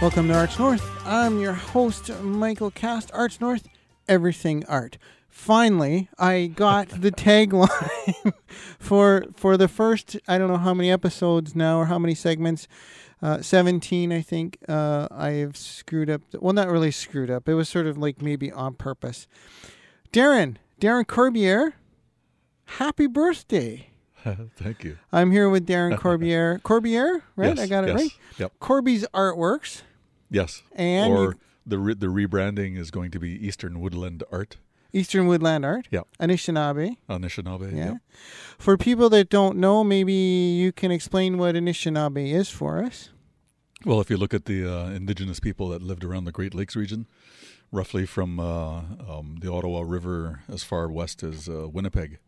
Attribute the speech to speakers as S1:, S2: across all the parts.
S1: Welcome to Arts North. I'm your host, Michael Cast. Arts North, everything art. Finally, I got the tagline for for the first I don't know how many episodes now or how many segments. Uh, 17, I think. Uh, I have screwed up. Well, not really screwed up. It was sort of like maybe on purpose. Darren, Darren Corbier, happy birthday.
S2: Thank you.
S1: I'm here with Darren Corbier. Corbier, right?
S2: Yes,
S1: I got it
S2: yes,
S1: right.
S2: Yep.
S1: Corby's Artworks.
S2: Yes.
S1: And
S2: or
S1: you-
S2: the re- the rebranding is going to be Eastern Woodland Art,
S1: Eastern Woodland Art.
S2: Yeah.
S1: Anishinaabe.
S2: Anishinaabe.
S1: Yeah.
S2: Yep.
S1: For people that don't know, maybe you can explain what Anishinaabe is for us.
S2: Well, if you look at the uh, indigenous people that lived around the Great Lakes region, roughly from uh, um, the Ottawa River as far west as uh, Winnipeg,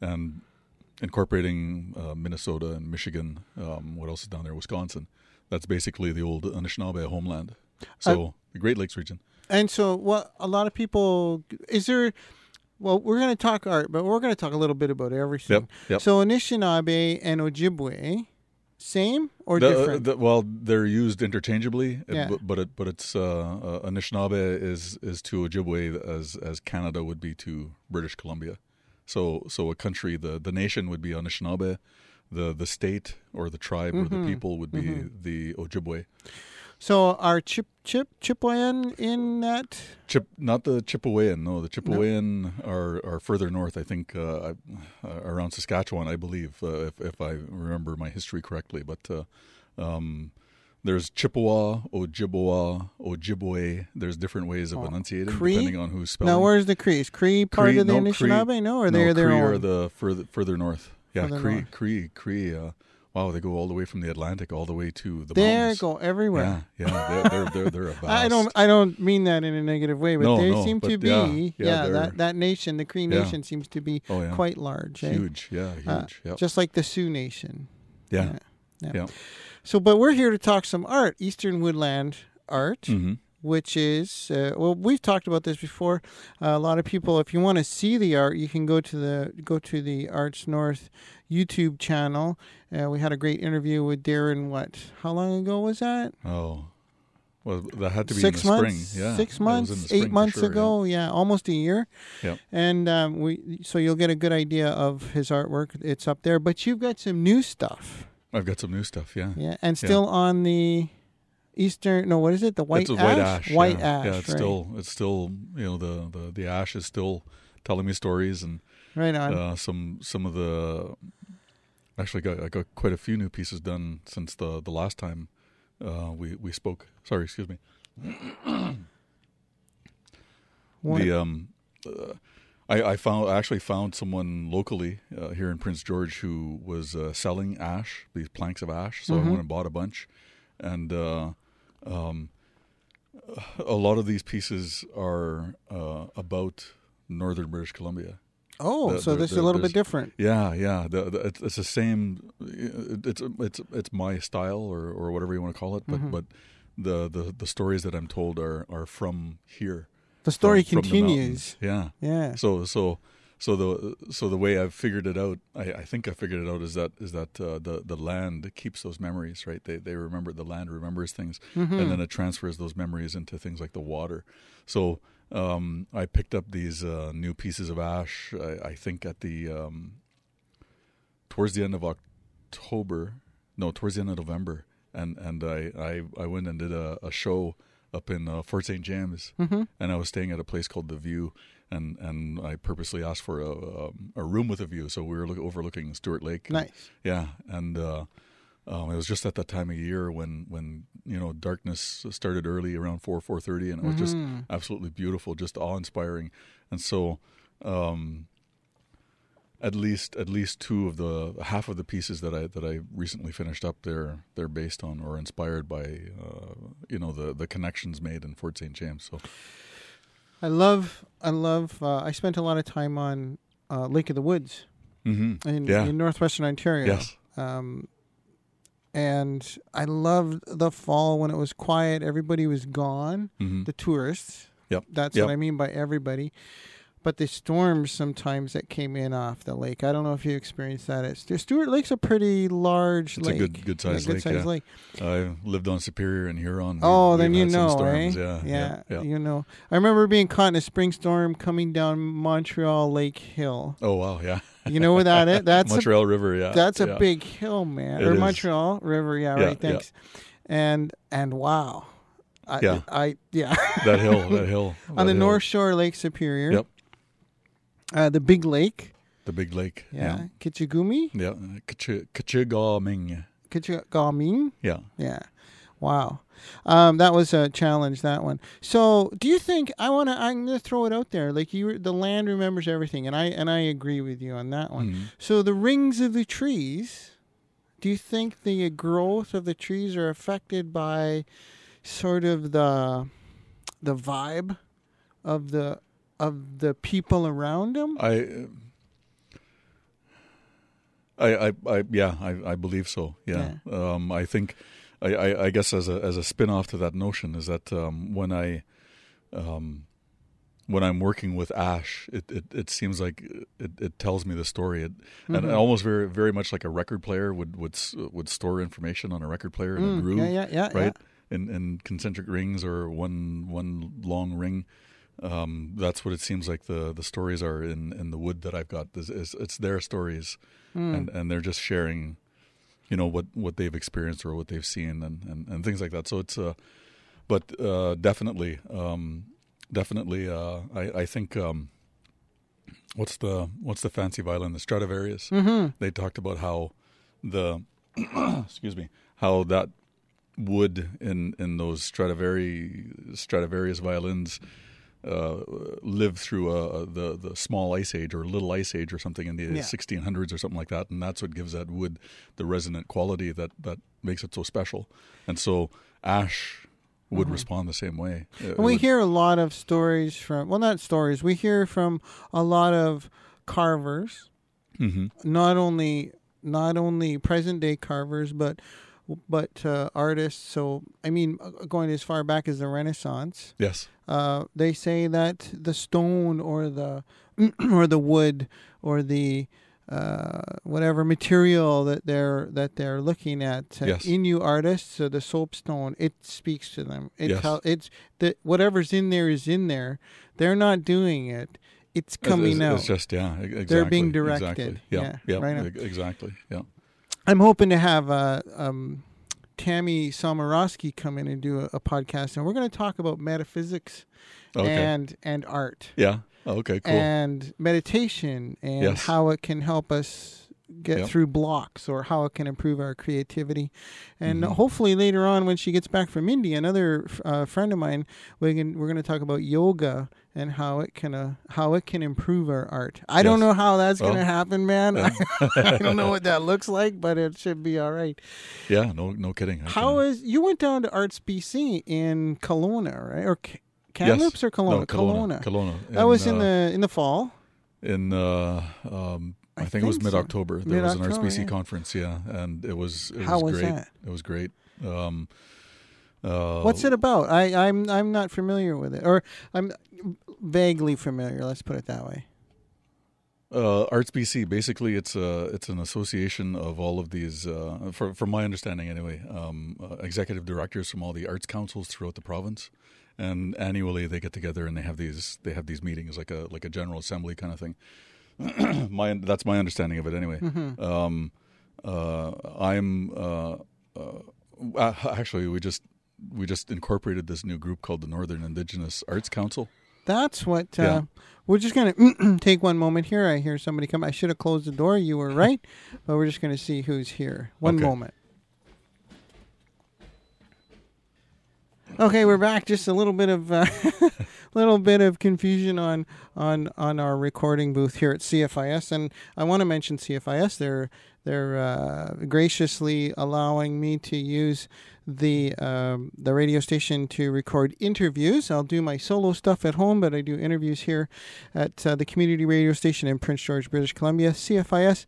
S2: and incorporating uh, Minnesota and Michigan, um, what else is down there? Wisconsin. That's basically the old Anishinaabe homeland. So the Great Lakes region.
S1: And so, what a lot of people is there. Well, we're going to talk art, but we're going to talk a little bit about everything.
S2: Yep. Yep.
S1: So Anishinaabe and Ojibwe, same or
S2: The- uh,
S1: different?
S2: the- well, they're used interchangeably, uh,
S1: Yeah.
S2: but but, it, but it's uh, uh, Anishinaabe is is to Ojibwe as as Canada would be to British Columbia. So so a country, the the nation would be Anishinaabe, the the state or the tribe or
S1: Mm-hmm.
S2: the people would be the Ojibwe.
S1: so are Chip Chip Chipewyan in that?
S2: Chip, not the Chipewyan. No, the Chipewyan are are further north. I think uh, uh, around Saskatchewan, I believe, uh, if if I remember my history correctly. But uh, um, there's Chippewa, Ojibwa, Ojibwe. There's different ways of enunciating
S1: Cree?
S2: depending on who's spelling.
S1: Now, where's the Cree? Is Cree part
S2: Cree-
S1: of the
S2: no, Cree-
S1: no, or
S2: no,
S1: they're their
S2: Cree
S1: own.
S2: are the further further north. Yeah, Cree. Cree, Cree. Uh, wow, they go all the way from the Atlantic all the way to the
S1: there
S2: mountains.
S1: go everywhere.
S2: Yeah, yeah, they're they're they're, they're a vast.
S1: I don't. I don't mean that in a negative way, but
S2: No,
S1: they
S2: no,
S1: seem to
S2: but
S1: be.
S2: yeah,
S1: Yeah,
S2: yeah, they're-
S1: that that nation, the Cree
S2: Yeah.
S1: Nation, seems to be
S2: Oh yeah,
S1: quite large. eh?
S2: huge. Yeah, huge.
S1: Uh,
S2: yep.
S1: Just like the Sioux Nation.
S2: yeah.
S1: yeah.
S2: Yeah.
S1: So, but we're here to talk some art, Eastern Woodland art,
S2: hmm
S1: which is uh, well, we've talked about this before. Uh, a lot of people, if you want to see the art, you can go to the go to the Arts North YouTube channel. Uh, we had a great interview with Darren. What? How long ago was that?
S2: Oh, well, that had to be
S1: six
S2: in the
S1: months,
S2: spring. Yeah,
S1: six months,
S2: in the spring
S1: eight months
S2: sure,
S1: ago. Yeah. almost a year.
S2: Yep.
S1: And um, we, so you'll get a good idea of his artwork. It's up there, but you've got some new stuff.
S2: I've got some new stuff. Yeah,
S1: Yeah, and still on the eastern. No, what is it? The white ash.
S2: white ash.
S1: White
S2: yeah.
S1: ash.
S2: Yeah, it's
S1: right.
S2: still it's still you know the the the ash is still telling me stories and
S1: right on.
S2: uh, some some of the actually got I got quite a few new pieces done since the the last time uh, we we spoke. Sorry, excuse me. The um, uh, I, I found actually found someone locally uh, here in Prince George who was uh, selling ash, these planks of ash. So
S1: Mhm.
S2: I went and bought a bunch, and uh, um, a lot of these pieces are uh, about northern British Columbia.
S1: oh,
S2: the-
S1: so this is a little bit different.
S2: Yeah, yeah. The, the, it's, it's the same. It's it's it's my style or, or whatever you want to call it. But
S1: Mhm.
S2: but the, the the stories that I'm told are are from here.
S1: The story
S2: from- from
S1: continues.
S2: mountains. yeah.
S1: yeah.
S2: So so so the so the way I've figured it out, I, I think I figured it out is that is that uh, the the land keeps those memories, right? They they remember the land remembers things,
S1: Mhm.
S2: and then it transfers those memories into things like the water. So um, I picked up these uh, new pieces of ash. I, I think at the um, towards the end of October, no, towards the end of November, and and I I, I went and did a, a show up in uh, Fort St. James,
S1: Mhm.
S2: and I was staying at a place called the View, and and I purposely asked for a um, a room with a view, so we were look, overlooking Stuart Lake.
S1: Nice.
S2: Yeah, and uh, um, it was just at that time of year when when you know darkness started early around four four thirty, and it was just
S1: Mhm.
S2: absolutely beautiful, just awe inspiring, and so. Um, at least, at least two of the half of the pieces that I that I recently finished up, they're they're based on or inspired by, uh, you know, the the connections made in Fort St. James. So
S1: I love. I love. Uh, I spent a lot of time on uh, Lake of the Woods
S2: mm-hmm.
S1: in,
S2: Yeah.
S1: in northwestern Ontario.
S2: yes,
S1: Um, and I loved the fall when it was quiet. Everybody was gone.
S2: hmm
S1: The tourists.
S2: Yep.
S1: That's
S2: Yep.
S1: what I mean by everybody. But the storms sometimes that came in off the lake. I don't know if you experienced that. It's Stuart Lake's a pretty large
S2: It's
S1: lake.
S2: It's a good good sized
S1: good
S2: lake.
S1: sized
S2: yeah.
S1: lake.
S2: I lived on Superior and Huron.
S1: Oh, then you know,
S2: storms.
S1: eh?
S2: Yeah, yeah, yeah.
S1: you know. I remember being caught in a spring storm coming down Montreal Lake Hill.
S2: Oh wow, yeah.
S1: You know where that is? That's a,
S2: Montreal River, yeah.
S1: that's a big hill, man.
S2: It
S1: or
S2: is.
S1: Montreal River, yeah,
S2: Yeah,
S1: right. Thanks. And and wow, I,
S2: Yeah.
S1: I yeah.
S2: that hill, that hill
S1: on
S2: that
S1: the
S2: hill.
S1: North Shore, Lake Superior.
S2: Yep.
S1: Uh, the big lake,
S2: the big lake.
S1: yeah, Kichigumi,
S2: yeah, yeah. Kachi- Kachigaming.
S1: Kichigaming,
S2: Yeah.
S1: yeah. Wow, um, that was a challenge. That one. So, do you think I want to? I'm going to throw it out there. Like you, the land remembers everything, and I and I agree with you on that one.
S2: Mhm.
S1: So the rings of the trees. Do you think the growth of the trees are affected by sort of the the vibe of the of the people around him?
S2: I, I, I, I, yeah, I, I believe so. Yeah. Um, I think, I, I, I guess as a as a spin off to that notion is that um, when I, um, when I'm working with Ash, it, it, it seems like it, it tells me the story. It,
S1: Mm-hmm.
S2: And almost very very much like a record player would would would store information on a record player in a
S1: Mm,
S2: groove,
S1: yeah, yeah, yeah,
S2: right? In in concentric rings or one one long ring. Um, that's what it seems like the the stories are in, in the wood that I've got. Is it's their stories,
S1: Mm.
S2: and and they're just sharing, you know what what they've experienced or what they've seen and and, and things like that. So it's uh, but uh, definitely um, definitely uh, I I think um, what's the what's the fancy violin the Stradivarius.
S1: Mm-hmm.
S2: They talked about how the excuse me how that wood in in those Stradivari Stradivarius violins uh, lived through a, the the small ice age or little ice age or something in the
S1: Yeah.
S2: 1600s or something like that, and that's what gives that wood the resonant quality that that makes it so special. And so ash would respond the same way. It
S1: And we
S2: would-
S1: hear a lot of stories from well, not stories. We hear from a lot of carvers,
S2: Mhm.
S1: not only not only present day carvers, but but uh, artists. So I mean, uh, going as far back as the Renaissance,
S2: Yes.
S1: uh, they say that the stone or the or the wood or the uh, whatever material that they're that they're looking at uh,
S2: Yes.
S1: Innu artists, uh, the soapstone, it speaks to them. It
S2: Yes.
S1: tell, it's that whatever's in there is in there. They're not doing it. It's
S2: It's-
S1: coming
S2: it's,
S1: out.
S2: It's just yeah, exactly.
S1: being directed.
S2: Exactly.
S1: Yeah,
S2: Yeah, yeah,
S1: right
S2: exactly. Yeah.
S1: I'm hoping to have uh, um, Tammy Somarowski come in and do a, a podcast, and we're going to talk about metaphysics
S2: Okay.
S1: and and art.
S2: yeah. Okay. Cool.
S1: and meditation and
S2: Yes.
S1: how it can help us get
S2: Yep.
S1: through blocks or how it can improve our creativity. And
S2: Mhm.
S1: hopefully later on when she gets back from India, another uh, friend of mine, we can we're going to talk about yoga and how it can uh, how it can improve our art. I don't know how that's going to happen, man. I don't know what that looks like, but it should be all right.
S2: yeah. No. No kidding. I
S1: How
S2: can-
S1: is you went down to Arts BC in Kelowna, right? Or K-
S2: Yes.
S1: Kamloops or Kelowna?
S2: No, Kelowna. Kelowna.
S1: That was in
S2: uh,
S1: the in the fall.
S2: in uh, um, I,
S1: I
S2: think, it was
S1: so.
S2: mid October. There was an
S1: Mid-October,
S2: Arts BC
S1: yeah.
S2: conference, yeah, and it was it
S1: How
S2: was
S1: was
S2: great.
S1: that?
S2: It was great. Um, uh,
S1: What's it about? I, I'm I'm not familiar with it, or I'm vaguely familiar. Let's put it that way.
S2: Uh, Arts BC, basically, it's a it's an association of all of these, uh, for, from my understanding anyway, um, uh, executive directors from all the arts councils throughout the province, and annually they get together and they have these they have these meetings like a like a general assembly kind of thing. my that's my understanding of it anyway. Um, uh, I'm uh, uh, actually we just we just incorporated this new group called the Northern Indigenous Arts Council.
S1: That's what. Uh,
S2: Yeah.
S1: We're just gonna take one moment here. I hear somebody come. I should have closed the door. You were right, but we're just gonna see who's here. One
S2: Okay.
S1: moment. Okay, we're back. Just a little bit of uh, little bit of confusion on on on our recording booth here at CFIS, and I want to mention CFIS. They're they're uh, graciously allowing me to use the um, the radio station to record interviews. I'll do my solo stuff at home, but I do interviews here at uh, the community radio station in Prince George, British Columbia, CFIS.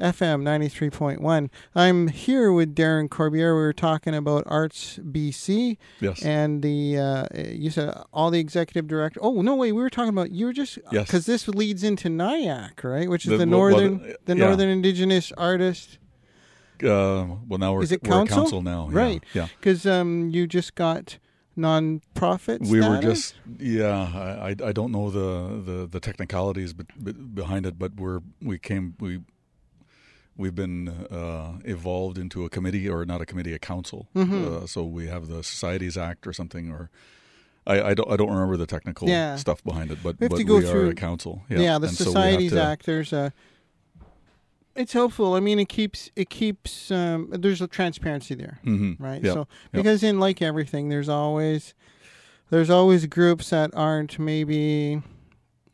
S1: FM 93.1. I'm here with Darren Corbier. We were talking about Arts BC
S2: Yes.
S1: and the, uh, you said all the executive director. Oh, no, wait, we were talking about, you were just,
S2: Yes.
S1: because this leads into NIAC, right? Which is
S2: The-
S1: the,
S2: well, well,
S1: Northern,
S2: the- yeah.
S1: Northern Indigenous Artist.
S2: uh, well, now we're,
S1: Is it
S2: we're a
S1: council?
S2: council now.
S1: Right.
S2: Yeah.
S1: Because um, you just got non-profit
S2: We were just yeah. I, I I don't know the the, the technicalities be, be, behind it, but we're we came we we've been uh, evolved into a committee or not a committee, a council.
S1: Mhm.
S2: Uh, so we have the Societies Act or something or. I, I don't I don't remember the technical
S1: Yeah.
S2: stuff behind it, but
S1: We
S2: but we are a council.
S1: Yeah,
S2: Yeah,
S1: the
S2: And so
S1: Societies
S2: to-
S1: Act. There's a. It's helpful. I mean, it keeps it keeps. Um, there's a transparency there,
S2: Mhm.
S1: right?
S2: Yep,
S1: So
S2: yep.
S1: because in like everything, there's always there's always groups that aren't maybe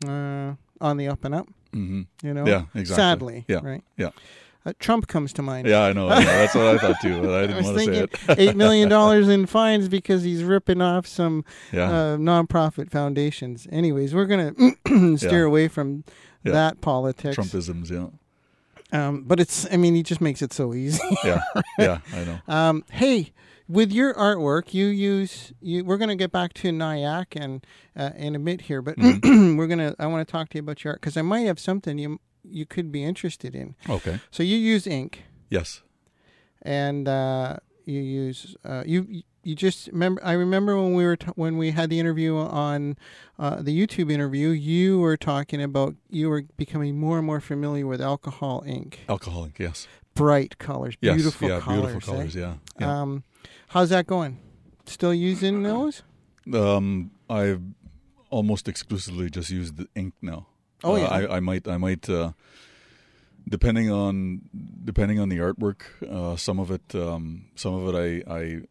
S1: uh, on the up and up.
S2: Mhm.
S1: You know,
S2: Yeah, exactly.
S1: sadly,
S2: Yeah,
S1: right?
S2: yeah.
S1: Uh, Trump comes to mind.
S2: Yeah, I know. I know. That's what I thought too. But I
S1: I
S2: didn't
S1: was
S2: want to say it.
S1: eight million dollars in fines because he's ripping off some
S2: Yeah.
S1: uh, nonprofit foundations. Anyways, we're gonna steer
S2: Yeah.
S1: away from
S2: Yeah.
S1: that politics.
S2: Trumpisms. Yeah.
S1: Um, but it's, I mean, he just makes it so easy.
S2: Yeah. Yeah. I know.
S1: um, hey, with your artwork, you use you. We're gonna get back to NIAC and uh, in a bit here, but
S2: Mm-hmm.
S1: we're gonna. I want to talk to you about your art because I might have something you you could be interested in.
S2: Okay.
S1: So you use ink
S2: Yes.
S1: and uh, you use uh, you you just remember. I remember when we were t- when we had the interview on uh, the YouTube interview. You were talking about you were becoming more and more familiar with alcohol ink,
S2: Alcohol ink, Yes.
S1: bright colors,
S2: Yes.
S1: beautiful
S2: yeah.
S1: colors.
S2: beautiful
S1: eh?
S2: colors. Yeah. Yeah.
S1: Um, how's that going? Still using those?
S2: Um, I've almost exclusively just used the ink now.
S1: Oh,
S2: Uh,
S1: yeah.
S2: I, I might. I might. Uh, depending on depending on the artwork, uh, some of it. Um, some of it. I. I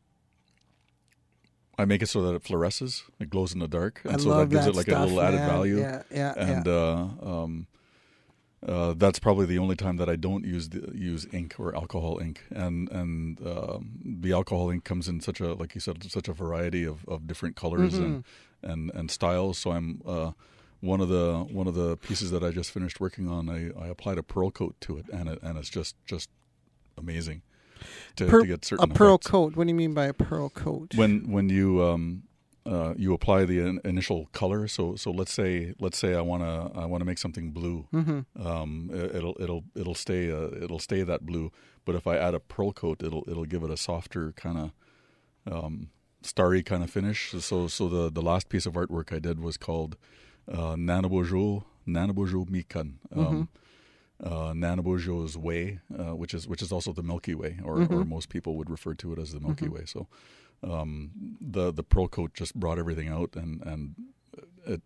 S2: I make it so that it fluoresces. It glows in the dark, and
S1: I
S2: so that gives
S1: that
S2: it like
S1: stuff,
S2: a little added
S1: man.
S2: value.
S1: Yeah, yeah,
S2: and
S1: yeah.
S2: uh, um, uh, that's probably the only time that I don't use the, use ink or alcohol ink, and and um, the alcohol ink comes in such a like you said such a variety of, of different colors and,
S1: Mm-hmm.
S2: and and styles. So I'm uh, one of the one of the pieces that I just finished working on. I, I applied a pearl coat to it, and it and it's just just amazing to,
S1: Per-
S2: to get certain
S1: a pearl
S2: effects.
S1: coat. What do you mean by a pearl coat?
S2: when when you um uh, you apply the in- initial color. So so let's say let's say I want to I want to make something blue.
S1: mm-hmm.
S2: Um, it- it'll it'll it'll stay uh, it'll stay that blue. But if I add a pearl coat, it'll it'll give it a softer kind of um, starry kind of finish. So so the the last piece of artwork I did was called uh, Nanabojo Nanabojo Mikan. Um, uh, Nanabojo's Way, uh, which is which is also the Milky Way, or, or most people would refer to it as the Milky Way. So um, the the pearl coat just brought everything out, and and it.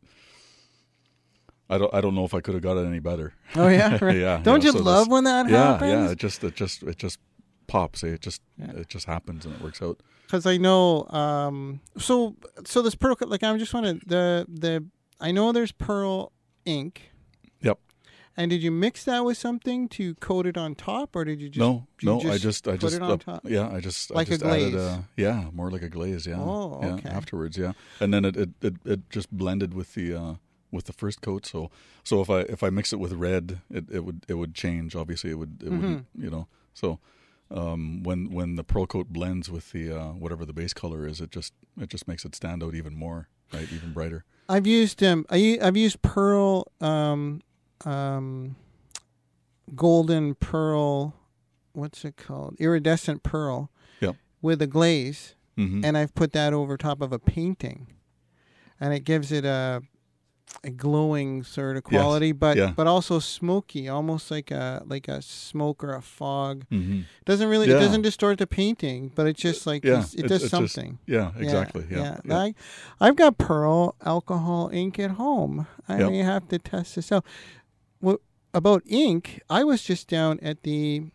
S2: I don't I don't know if I could have got it any better.
S1: Oh yeah, right.
S2: yeah.
S1: Don't
S2: yeah,
S1: you
S2: so
S1: love
S2: this-
S1: when that
S2: yeah,
S1: happens?
S2: yeah. yeah. It just it just it just pops. eh? It just
S1: Yeah.
S2: it just happens and it works out.
S1: because I know. Um, so so this pearl, coat like I'm just want to the the I know there's pearl ink.
S2: Yep.
S1: And did you mix that with something to coat it on top, or did you just
S2: no,
S1: you
S2: no. I
S1: just
S2: just I
S1: put
S2: just
S1: it on
S2: uh,
S1: top?
S2: yeah. I just
S1: Like a
S2: I just added
S1: glaze?
S2: uh, yeah, more like a glaze. Yeah.
S1: Oh,
S2: yeah,
S1: okay.
S2: Afterwards, yeah, and then it, it it it just blended with the uh with the first coat. So so if I if I mix it with red, it, it would it would change. Obviously, it would it would
S1: Mm-hmm.
S2: you know so. Um, when when the pearl coat blends with the uh, whatever the base color is, it just it just makes it stand out even more, right? Even brighter.
S1: I've used um I I've used pearl um um golden pearl what's it called? Iridescent pearl
S2: Yep.
S1: with a glaze
S2: hmm
S1: and I've put that over top of a painting. And it gives it a a glowing sort of
S2: Yes.
S1: quality but
S2: Yeah.
S1: but also smoky almost like a like a smoke or a fog
S2: hmm
S1: doesn't really
S2: Yeah.
S1: it doesn't distort the painting but it's just like
S2: Yeah,
S1: it
S2: it-
S1: does
S2: it just-
S1: something
S2: Yeah, exactly. Yeah, yeah.
S1: I, I've got pearl alcohol ink at home. I
S2: Yep.
S1: may have to test this out. What about ink? I was just down at the.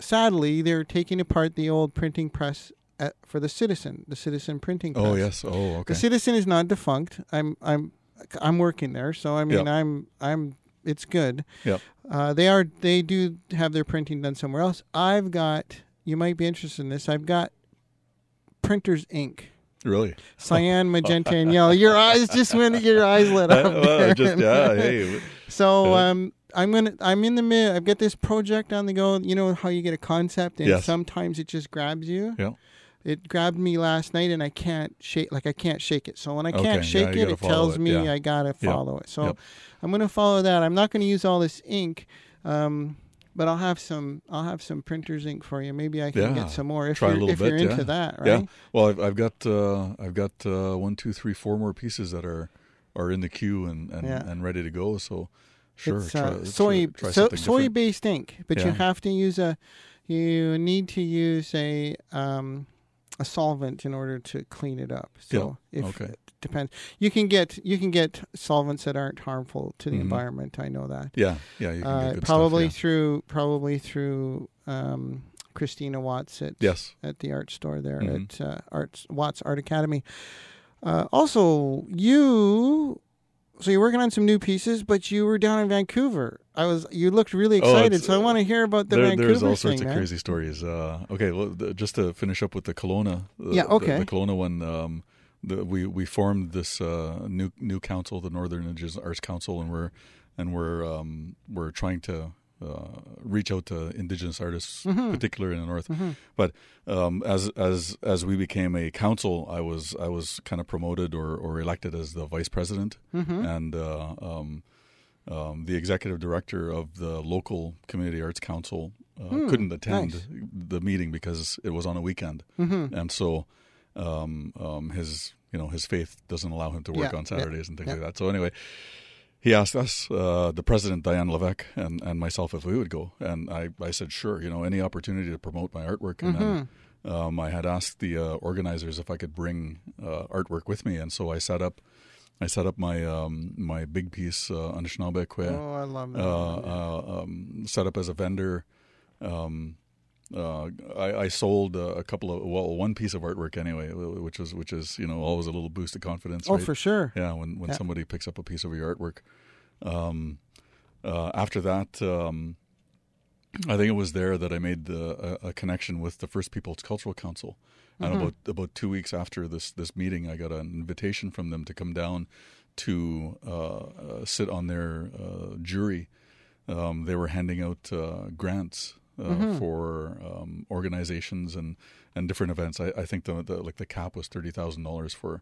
S1: Sadly, they're taking apart the old printing press at, for the Citizen, the Citizen printing press.
S2: Oh yes. Oh okay.
S1: The Citizen is not defunct. I'm I'm I'm working there, so I mean
S2: Yep.
S1: I'm I'm it's good.
S2: Yep.
S1: Uh, they are they do have their printing done somewhere else. I've got you might be interested in this. I've got printer's ink.
S2: Really?
S1: Cyan, magenta, and yellow. Your eyes just went. Your eyes lit up.
S2: well, just yeah. Hey.
S1: So um, I'm gonna. I'm in the mid. I've got this project on the go. You know how you get a concept, and
S2: Yes.
S1: sometimes it just grabs you.
S2: Yeah.
S1: It grabbed me last night, and I can't shake. Like I can't shake it. So when I can't
S2: yeah,
S1: shake
S2: you
S1: it, it tells
S2: it,
S1: me
S2: yeah.
S1: I gotta
S2: Yep.
S1: follow it. So
S2: Yep.
S1: I'm gonna follow that. I'm not gonna use all this ink. Um, but I'll have some. I'll have some printer's ink for you. Maybe I can
S2: Yeah.
S1: get some more if
S2: Try
S1: you're if you're
S2: bit,
S1: into that, right?
S2: Yeah. Well, I've, I've got uh, I've got uh, one, two, three, four more pieces that are are in the queue and and,
S1: Yeah.
S2: and ready to go. So sure,
S1: it's
S2: try,
S1: uh,
S2: let's
S1: soy
S2: try
S1: so, soy based ink, but you have to use a you need to use a um, a solvent in order to clean it up. So if
S2: okay.
S1: it depends, you can get you can get solvents that aren't harmful to the
S2: Mhm.
S1: environment. I know that.
S2: Yeah, yeah. You can
S1: Uh, probably
S2: stuff,
S1: through probably through um, Christina Watts at.
S2: Yes.
S1: at the art store there
S2: Mhm.
S1: at uh, Arts Watts Art Academy. Uh, also, you so you're working on some new pieces, but you were down in Vancouver. I was you looked really
S2: Oh,
S1: excited,
S2: it's-
S1: so I want to hear about the
S2: There,
S1: Vancouver
S2: there's all
S1: thing,
S2: sorts of
S1: man.
S2: crazy stories. Uh, okay, well, the, just to finish up with the Kelowna. The,
S1: Yeah,
S2: the-
S1: okay.
S2: The, Kelowna one. Um, the, we we formed this uh, new new council, the Northern Indigenous Arts Council, and we're and we're um, we're trying to uh, reach out to Indigenous artists,
S1: Mhm.
S2: particularly in the North.
S1: Mhm.
S2: But um, as as as we became a council, I was I was kind of promoted or, or elected as the vice president,
S1: Mhm.
S2: and uh, um, um, the executive director of the local community arts council uh,
S1: Hmm,
S2: couldn't attend
S1: nice.
S2: the meeting because it was on a weekend,
S1: Mhm.
S2: and so um, um, his you know his faith doesn't allow him to work
S1: Yeah,
S2: on
S1: yeah,
S2: Saturdays and things
S1: yeah.
S2: like that. So anyway. He asked us, uh, the president Diane Levesque and, and myself, if we would go, and I, I said sure. You know, any opportunity to promote my artwork, and then
S1: Mhm.
S2: um, I had asked the uh, organizers if I could bring uh, artwork with me, and so I set up, I set up my um, my big piece uh, Anishinaabe
S1: Oh, I love that.
S2: uh, uh, um, set up as a vendor. Um, uh, I, I sold uh, a couple of well, one piece of artwork anyway, which is which is you know always a little boost of confidence.
S1: oh,
S2: right?
S1: for sure.
S2: Yeah, when when
S1: Yeah.
S2: somebody picks up a piece of your artwork. Um, uh, after that, um, I think it was there that I made the, a, a connection with the First Peoples Cultural Council.
S1: Mhm.
S2: And about about two weeks after this this meeting, I got an invitation from them to come down to uh, uh, sit on their uh, jury. Um, they were handing out uh, grants uh,
S1: Mhm.
S2: for um, organizations and, and different events. I, I think the, the like the cap was thirty thousand dollars for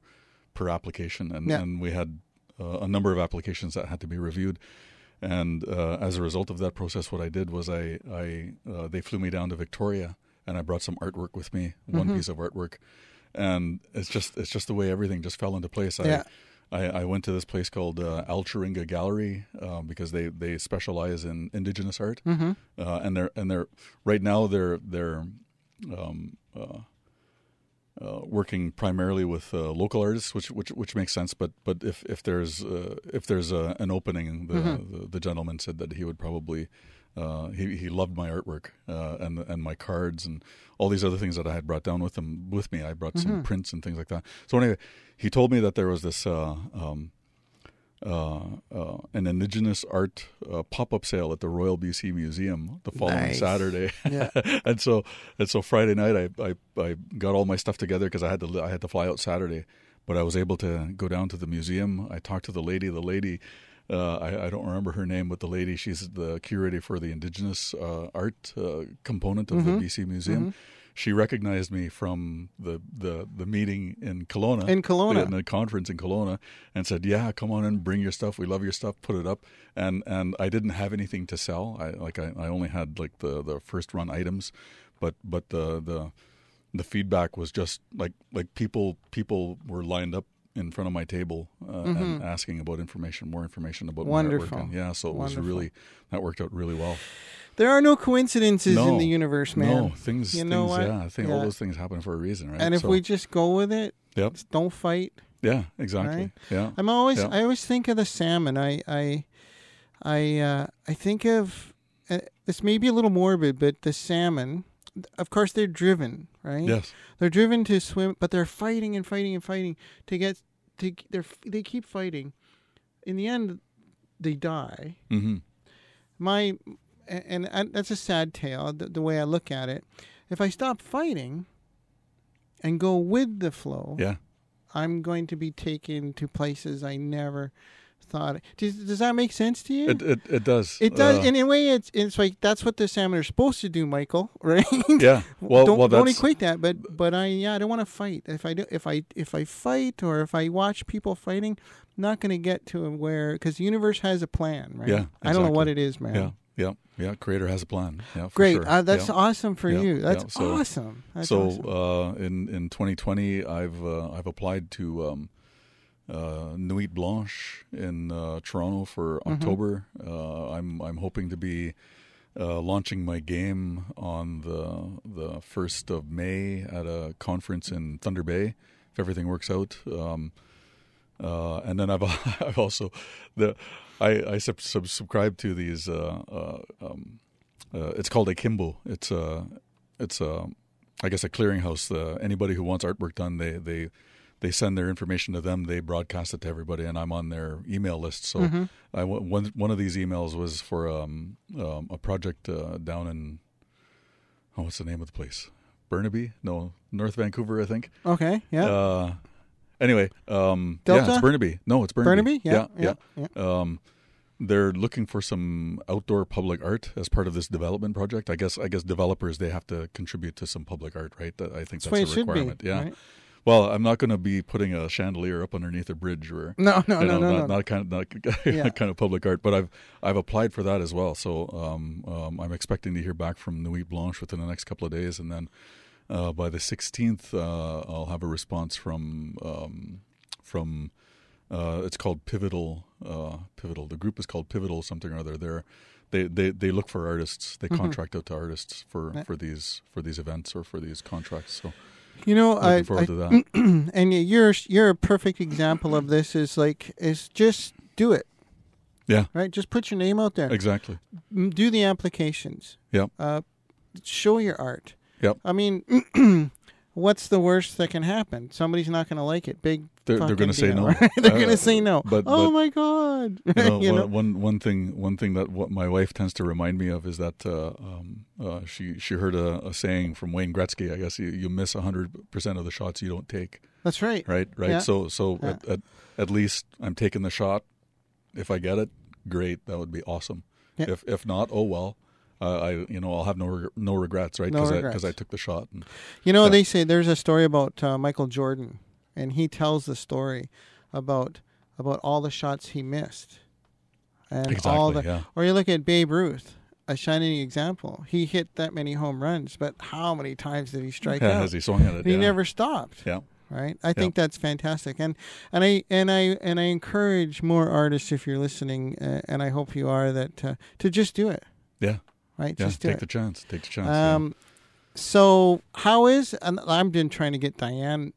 S2: per application, and,
S1: Yeah.
S2: and we had uh, a number of applications that had to be reviewed. And uh, as a result of that process, what I did was I, I uh, they flew me down to Victoria, and I brought some artwork with me, one
S1: Mhm.
S2: piece of artwork, and it's just it's just the way everything just fell into place. I,
S1: Yeah.
S2: I, I went to this place called uh, Alcheringa Gallery um, because they, they specialize in indigenous art,
S1: Mhm.
S2: uh, and they're and they're right now they're they're um, uh, working primarily with uh, local artists, which which which makes sense. But but if if there's uh, if there's a, an opening, the,
S1: Mhm.
S2: the the gentleman said that he would probably. Uh, he he loved my artwork uh, and and my cards and all these other things that I had brought down with him with me. I brought some
S1: Mhm.
S2: prints and things like that. So anyway, he told me that there was this uh, um, an indigenous art uh, pop up sale at the Royal BC Museum the following
S1: Nice.
S2: Saturday.
S1: Yeah.
S2: and so and so Friday night I I, I got all my stuff together because I had to I had to fly out Saturday, but I was able to go down to the museum. I talked to the lady. The lady. Uh, I, I don't remember her name, but the lady, she's the curator for the Indigenous uh, art uh, component of
S1: Mhm.
S2: the BC Museum.
S1: Mhm.
S2: She recognized me from the, the, the meeting in Kelowna
S1: In Kelowna.
S2: in the conference in Kelowna and said, "Yeah, come on in, bring your stuff. We love your stuff. Put it up." And and I didn't have anything to sell. I like I, I only had like the, the first run items, but but the the the feedback was just like like people people were lined up in front of my table uh, and
S1: Mhm.
S2: asking about information, more information about
S1: Wonderful.
S2: my artwork. And yeah, so it
S1: Wonderful.
S2: was really that worked out really well.
S1: There are no coincidences in the universe, man.
S2: No, things,
S1: You know
S2: things,
S1: what?
S2: yeah, I think all those things happen for a reason, right?
S1: And if
S2: So-
S1: we just go with it,
S2: Yep.
S1: don't fight.
S2: yeah, exactly,
S1: Right?
S2: yeah,
S1: I'm always
S2: Yeah.
S1: I always think of the salmon. I I I uh, I think of uh, this may be a little morbid, but the salmon. Of course, they're driven, right?
S2: yes,
S1: They're driven to swim, but they're fighting and fighting and fighting to get to. They're they keep fighting. In the end, they die.
S2: hmm
S1: My and, and that's a sad tale. The, the way I look at it, if I stop fighting and go with the flow,
S2: yeah,
S1: I'm going to be taken to places I never thought. Does, does that make sense to you?
S2: It it, it does.
S1: It does.
S2: Uh,
S1: in a way, it's it's like that's what the salmon are supposed to do, Michael. Right?
S2: yeah. Well,
S1: don't,
S2: well,
S1: don't equate that. But but I yeah I don't want to fight. If I do if I if I fight or if I watch people fighting, I'm not going to get to where because the universe has a plan, right?
S2: Yeah,
S1: I don't know what it is, man.
S2: yeah, yeah, yeah. Creator has a plan. Yeah, for
S1: Great.
S2: sure.
S1: Uh, that's
S2: yeah.
S1: awesome for
S2: Yeah,
S1: you.
S2: yeah.
S1: That's
S2: So-
S1: awesome. That's
S2: so
S1: awesome.
S2: uh, in in 2020, I've uh, I've applied to um, uh, Nuit Blanche in uh, Toronto for
S1: Mm-hmm.
S2: October. Uh, I'm I'm hoping to be uh, launching my game on the the first of May at a conference in Thunder Bay, if everything works out. Um, uh, and then I've I've also the I I sub, sub, subscribe to these. Uh, uh, um, uh, it's called Akimbo. It's a it's a I guess a clearinghouse. Anybody who wants artwork done, they they they send their information to them. They broadcast it to everybody, and I'm on their email list. So
S1: Mm-hmm.
S2: I one one of these emails was for um, um, a project uh, down in oh what's the name of the place? Burnaby? No, North Vancouver, I think.
S1: okay. Yeah.
S2: Uh, anyway, um, yeah, it's Burnaby. No, it's Burnaby.
S1: Burnaby. Yeah.
S2: yeah,
S1: Yeah.
S2: Um, they're looking for some outdoor public art as part of this development project. I guess I guess developers they have to contribute to some public art, right? I think
S1: That's the way it
S2: that's a
S1: should be.
S2: requirement. yeah.
S1: right?
S2: Well, I'm not going to be putting a chandelier up underneath a bridge or
S1: No, no,
S2: you
S1: no,
S2: know,
S1: no,
S2: not,
S1: no.
S2: not kind of not
S1: Yeah.
S2: kind of public art. But I've I've applied for that as well. So um, um, I'm expecting to hear back from Nuit Blanche within the next couple of days, and then uh, by the 16th, uh, I'll have a response from um, from uh, it's called Pivotal. Uh, Pivotal. The group is called Pivotal something or other. They're they, they, they look for artists. They contract out to artists for,
S1: Mm-hmm.
S2: For these for these events or for these contracts. So
S1: You know,
S2: looking
S1: I,
S2: forward
S1: I
S2: to that.
S1: and you're you're a perfect example of this. Is like is just do it,
S2: yeah,
S1: right? Just put your name out there.
S2: exactly.
S1: Do the applications.
S2: Yep.
S1: Uh, show your art.
S2: Yep.
S1: I mean, what's the worst that can happen? Somebody's not going to like it. Big.
S2: They're, they're going to say no.
S1: they're
S2: Uh,
S1: going to say no.
S2: but-
S1: oh
S2: but-
S1: my god.
S2: you know,
S1: You
S2: one,
S1: know?
S2: one one thing one thing that what my wife tends to remind me of is that uh, um, uh, she she heard a, a saying from Wayne Gretzky. I guess you, you miss hundred percent of the shots you don't take.
S1: That's right.
S2: Right, right.
S1: Yeah.
S2: So so
S1: Yeah.
S2: at, at at least I'm taking the shot. If I get it, great. That would be awesome.
S1: Yeah.
S2: If if not, oh well. Uh, I you know I'll have no reg- no regrets, right?
S1: No
S2: Because
S1: regrets.
S2: because I, took the shot. And,
S1: You know,
S2: Yeah.
S1: they say there's a story about uh, Michael Jordan, and he tells the story about about all the shots he missed, and all the.
S2: yeah.
S1: Or you look at Babe Ruth, a shining example. He hit that many home runs, but how many times did he strike
S2: yeah,
S1: out?
S2: has he swung at it?
S1: He
S2: yeah.
S1: never stopped.
S2: Yeah.
S1: Right. I think that's fantastic, and and I and I and I encourage more artists if you're listening, uh, and I hope you are that uh, to just do it.
S2: Yeah.
S1: Right.
S2: Yeah.
S1: Just
S2: Take
S1: it.
S2: the chance. Take the chance. yeah.
S1: Um, so how is and I'm been trying to get Diane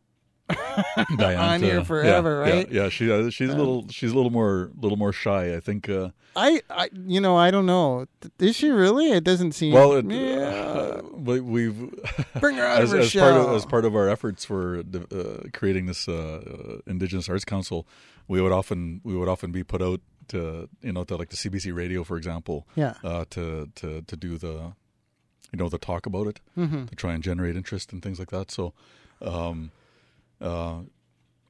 S2: Diane
S1: on here forever,
S2: yeah,
S1: right?
S2: Yeah, she uh, she's a little she's a little more little more shy. I think. Uh,
S1: I, I you know I don't know is she really it doesn't seem
S2: well, it,
S1: yeah.
S2: uh, we, we've
S1: bring her out
S2: as,
S1: of her
S2: as part of as part of our efforts for uh, creating this uh, Indigenous Arts Council, we would often we would often be put out to you know to like the CBC radio, for example,
S1: yeah
S2: uh, to to to do the you know the talk about it
S1: mm-hmm.
S2: to try and generate interest and things like that. So, um, uh,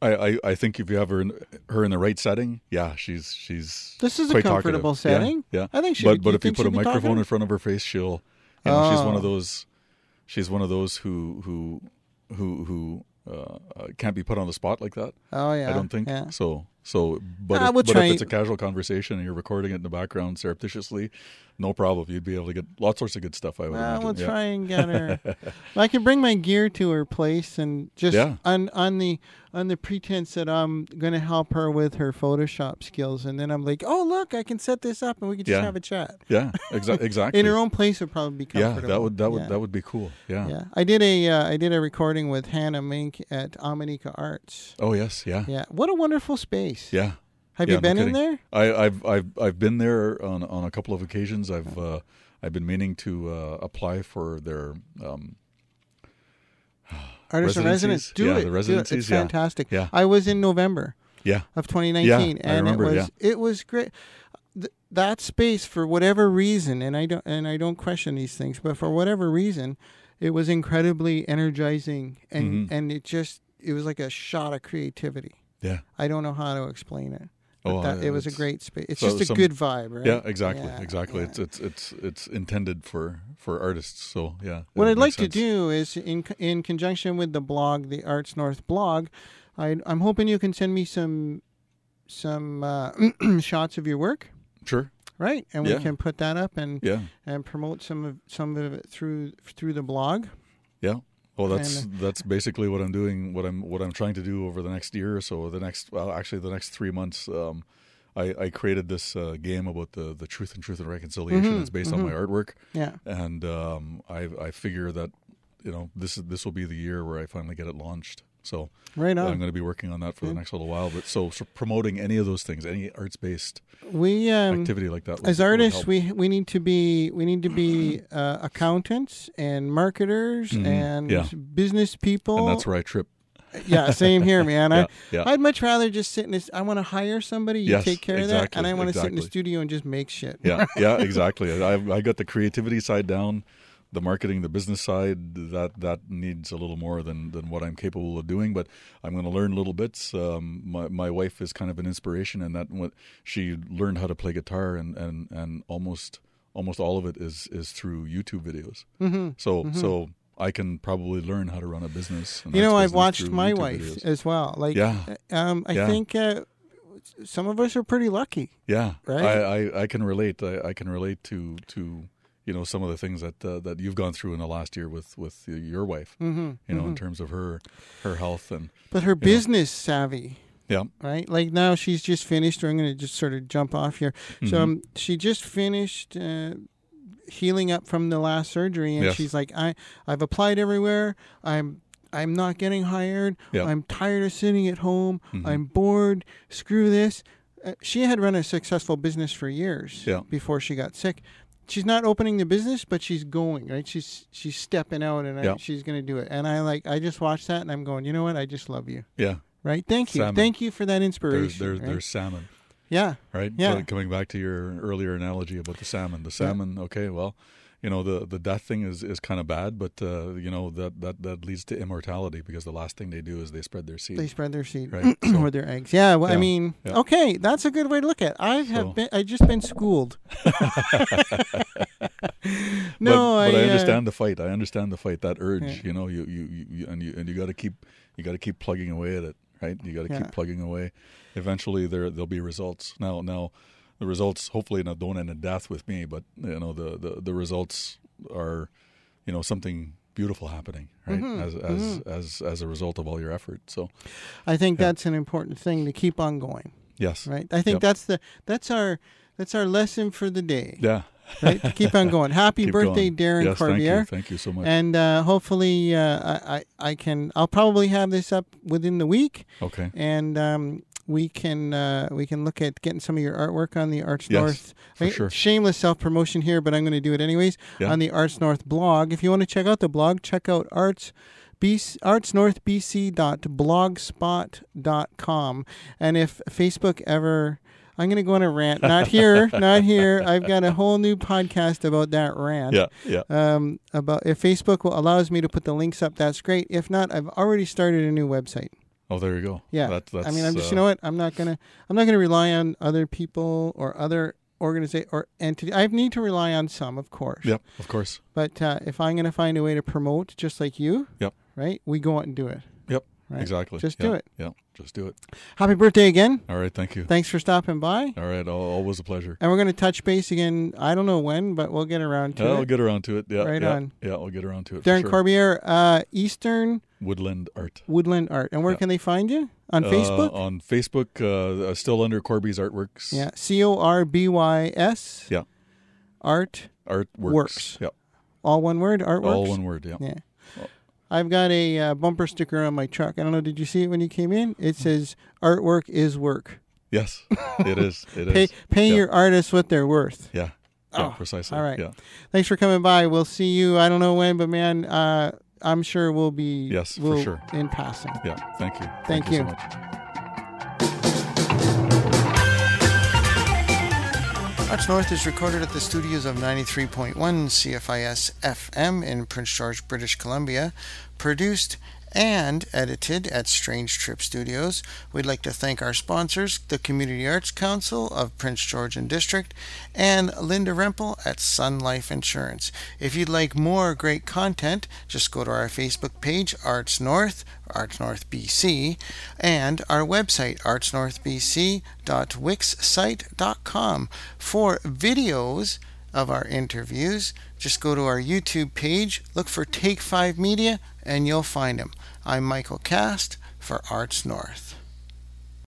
S2: I, I I think if you have her in, her in the right setting, yeah, she's she's
S1: this is a comfortable
S2: talkative.
S1: setting
S2: Yeah, yeah.
S1: I think she
S2: but but
S1: you
S2: if you put a microphone
S1: talking?
S2: in front of her face, she'll you know she's one of
S1: Oh.
S2: those she's one of those who who who who uh, uh, can't be put on the spot like that.
S1: oh yeah
S2: I don't think
S1: yeah.
S2: so. So, but, if,
S1: we'll
S2: but if it's a casual conversation and you're recording it in the background surreptitiously, no problem. You'd be able to get lots sorts of good stuff. I would imagine.
S1: we'll
S2: yeah.
S1: try and get her. I can bring my gear to her place and just
S2: Yeah.
S1: on on the on the pretense that I'm going to help her with her Photoshop skills, and then I'm like, oh look, I can set this up, and we can just
S2: Yeah.
S1: have a chat.
S2: Yeah, exa- exactly.
S1: In her own place would probably be comfortable.
S2: yeah, that would that would
S1: Yeah.
S2: that would be cool. Yeah.
S1: Yeah, I did a uh, I did a recording with Hannah Mink at Amanika Arts.
S2: Oh yes, yeah,
S1: Yeah, what a wonderful space.
S2: Yeah.
S1: Have
S2: Yeah,
S1: you
S2: no
S1: been in there?
S2: I, I've I've I've been there on on a couple of occasions. I've uh, I've been meaning to uh, apply for their um,
S1: Artist in residence. Do
S2: Yeah,
S1: it.
S2: the
S1: Do it.
S2: residencies,
S1: It's
S2: yeah.
S1: fantastic.
S2: Yeah.
S1: I was in November
S2: yeah
S1: of 2019,
S2: Yeah,
S1: and
S2: remember,
S1: it was it was great. Th- that space, for whatever reason, and I don't and I don't question these things, but for whatever reason, it was incredibly energizing, and
S2: Mhm.
S1: and it just it was like a shot of creativity.
S2: Yeah
S1: I don't know how to explain it. But
S2: Oh,
S1: that, it was a great space. It's
S2: so
S1: just a
S2: some-
S1: good vibe, right?
S2: Yeah, exactly,
S1: Yeah,
S2: exactly.
S1: yeah.
S2: It's it's it's it's intended for for artists. So yeah.
S1: What I'd like
S2: sense.
S1: to do is, in in conjunction with the blog, the Arts North blog, I, I'm hoping you can send me some some uh, shots of your work,
S2: Sure.
S1: right? And we can put that up and
S2: Yeah.
S1: and promote some of some of it through through the blog.
S2: Yeah. Well, that's
S1: And,
S2: that's basically what I'm doing. What I'm what I'm trying to do over the next year or so. The next, well, actually, the next three months. Um, I, I created this uh, game about the the truth and truth and reconciliation.
S1: Mhm,
S2: It's based on my artwork,
S1: Yeah.
S2: and um, I I figure that you know this is this will be the year where I finally get it launched. So
S1: Right
S2: I'm going to be working on that for the next little while. But so, so promoting any of those things, any arts based
S1: We um,
S2: activity like that, would-
S1: as artists, we we need to be we need to be uh, accountants and marketers
S2: Mhm,
S1: and
S2: yeah.
S1: business people.
S2: and that's where I trip.
S1: yeah, same here, man. I,
S2: Yeah, yeah.
S1: I'd much rather just sit in this. I want to hire somebody, you
S2: Yes,
S1: take care of that, and I want to sit in the studio and just make shit.
S2: yeah, yeah, exactly. I I got the creativity side down, the marketing, the business side that that needs a little more than than what I'm capable of doing. But I'm going to learn little bits. Um, my my wife is kind of an inspiration, and that what she learned how to play guitar, and and and almost almost all of it is is through YouTube videos.
S1: hmm
S2: So so. I can probably learn how to run a business.
S1: You know, I've watched my
S2: YouTube
S1: wife
S2: videos.
S1: as well. Like,
S2: Yeah.
S1: um, I
S2: Yeah.
S1: think uh, some of us are pretty lucky.
S2: Yeah,
S1: Right?
S2: I, I, I can relate. I, I can relate to to you know some of the things that uh, that you've gone through in the last year with with your wife.
S1: hmm
S2: You know, in terms of her her health and
S1: But her business savvy,
S2: yeah,
S1: right? Like now she's just finished. Or I'm going to just sort of jump off here.
S2: Mm-hmm.
S1: So um, she just finished uh, healing up from the last surgery, and
S2: Yes.
S1: she's like, I I've applied everywhere. I'm I'm not getting hired.
S2: Yeah.
S1: I'm tired of sitting at home.
S2: Mhm.
S1: I'm bored. Screw this. Uh, she had run a successful business for years
S2: Yeah.
S1: before she got sick. She's not opening the business, but she's going right. She's she's stepping out, and I,
S2: Yeah.
S1: she's going to do it. And I like I just watched that, and I'm going. You know what? I just love you.
S2: yeah.
S1: Right? Thank you.
S2: Salmon.
S1: Thank you for that inspiration.
S2: there's
S1: right?
S2: there's salmon,
S1: yeah.
S2: right?
S1: Yeah.
S2: Coming back to your earlier analogy about the salmon, the salmon. Okay, well, you know the the death thing is is kind of bad, but uh, you know that that that leads to immortality because the last thing they do is they spread their seed.
S1: They spread their seed
S2: Right, so-
S1: or their eggs. Yeah, well, I mean,
S2: yeah.
S1: okay, that's a good way to look at. it. I have
S2: So-
S1: been, I just been schooled. no,
S2: but, but I,
S1: uh,
S2: understand the fight. I understand the fight. That urge,
S1: Yeah.
S2: you know, you, you, you, and you and you got to keep you got to keep plugging away at it, right? You got to
S1: Yeah.
S2: keep plugging away. Eventually, there there'll be results. Now, now, the results hopefully not don't end in death with me, but you know the the, the results are, you know, something beautiful happening, right?
S1: Mhm,
S2: As as as as a result of all your effort. So
S1: I think
S2: Yeah.
S1: that's an important thing to keep on going.
S2: yes,
S1: Right. I think
S2: Yep.
S1: that's the that's our that's our lesson for the day.
S2: yeah.
S1: Right. keep on going. Happy
S2: Keep
S1: birthday,
S2: going.
S1: Darren
S2: yes, thank you, thank you so much.
S1: And uh, hopefully, uh, I, I I can. I'll probably have this up within the week,
S2: okay,
S1: and um, we can uh, we can look at getting some of your artwork on the Arts
S2: Yes,
S1: North.
S2: for
S1: I-
S2: sure.
S1: Shameless self promotion here, but I'm going to do it anyways
S2: Yeah.
S1: on the Arts North blog. If you want to check out the blog, check out arts. BC, artsnorthbc.blogspot.com and if facebook ever i'm going to go on a rant not here not here i've got a whole new podcast about that rant
S2: yeah, yeah.
S1: um, about if facebook will, allows me to put the links up that's great if not i've already started a new website
S2: Oh, there you go.
S1: yeah,
S2: That, that's,
S1: I mean, I'm just
S2: uh,
S1: you know what? I'm not gonna I'm not gonna rely on other people or other organization or entity. I need to rely on some, of course.
S2: Yep, of course.
S1: But uh, if I'm gonna find a way to promote, just like you,
S2: Yep.
S1: right? We go out and do it.
S2: Yep,
S1: Right.
S2: exactly.
S1: Just
S2: Yeah,
S1: do it.
S2: Yeah, just do it.
S1: Happy birthday again!
S2: All right, thank you.
S1: Thanks for stopping by.
S2: All right, always a pleasure.
S1: And we're gonna touch base again. I don't know when, but we'll get around to
S2: Yeah, I'll
S1: it.
S2: get around to it. Yeah,
S1: Right
S2: yeah,
S1: on.
S2: Yeah, I'll get around to it. for
S1: Darren
S2: sure.
S1: Corbier, uh, Eastern
S2: Woodland Art.
S1: Woodland Art. And where
S2: Yeah.
S1: can they find you? On
S2: Uh,
S1: Facebook?
S2: on Facebook, uh, uh, still under Corby's Artworks.
S1: Yeah. C O R B Y S.
S2: Yeah.
S1: Art.
S2: Artworks.
S1: Works.
S2: Yep.
S1: All one word. Artworks.
S2: All one word. Yeah.
S1: Yeah. I've got a uh, bumper sticker on my truck. I don't know. Did you see it when you came in? It says "Artwork is work."
S2: Yes, it is. It is.
S1: Pay pay
S2: Yeah.
S1: your artists what they're worth.
S2: Yeah. Yeah,
S1: Oh,
S2: precisely.
S1: all right.
S2: Yeah.
S1: Thanks for coming by. We'll see you. I don't know when, but man, uh, I'm sure we'll be.
S2: Yes, for
S1: we'll,
S2: sure.
S1: In passing.
S2: Yeah. Thank you.
S1: Thank
S2: so
S1: you.
S2: Much.
S1: North is recorded at the studios of 93.1 CFIS FM in Prince George, British Columbia. Produced and edited at Strange Trip Studios. We'd like to thank our sponsors, the Community Arts Council of Prince George and District, and Linda Rempel at Sun Life Insurance. If you'd like more great content, just go to our Facebook page, Arts North, Arts North BC, and our website, artsnorthbc.wixsite.com. For videos of our interviews, just go to our YouTube page, look for Take 5 Media, and you'll find them. I'm Michael Cast for Arts North.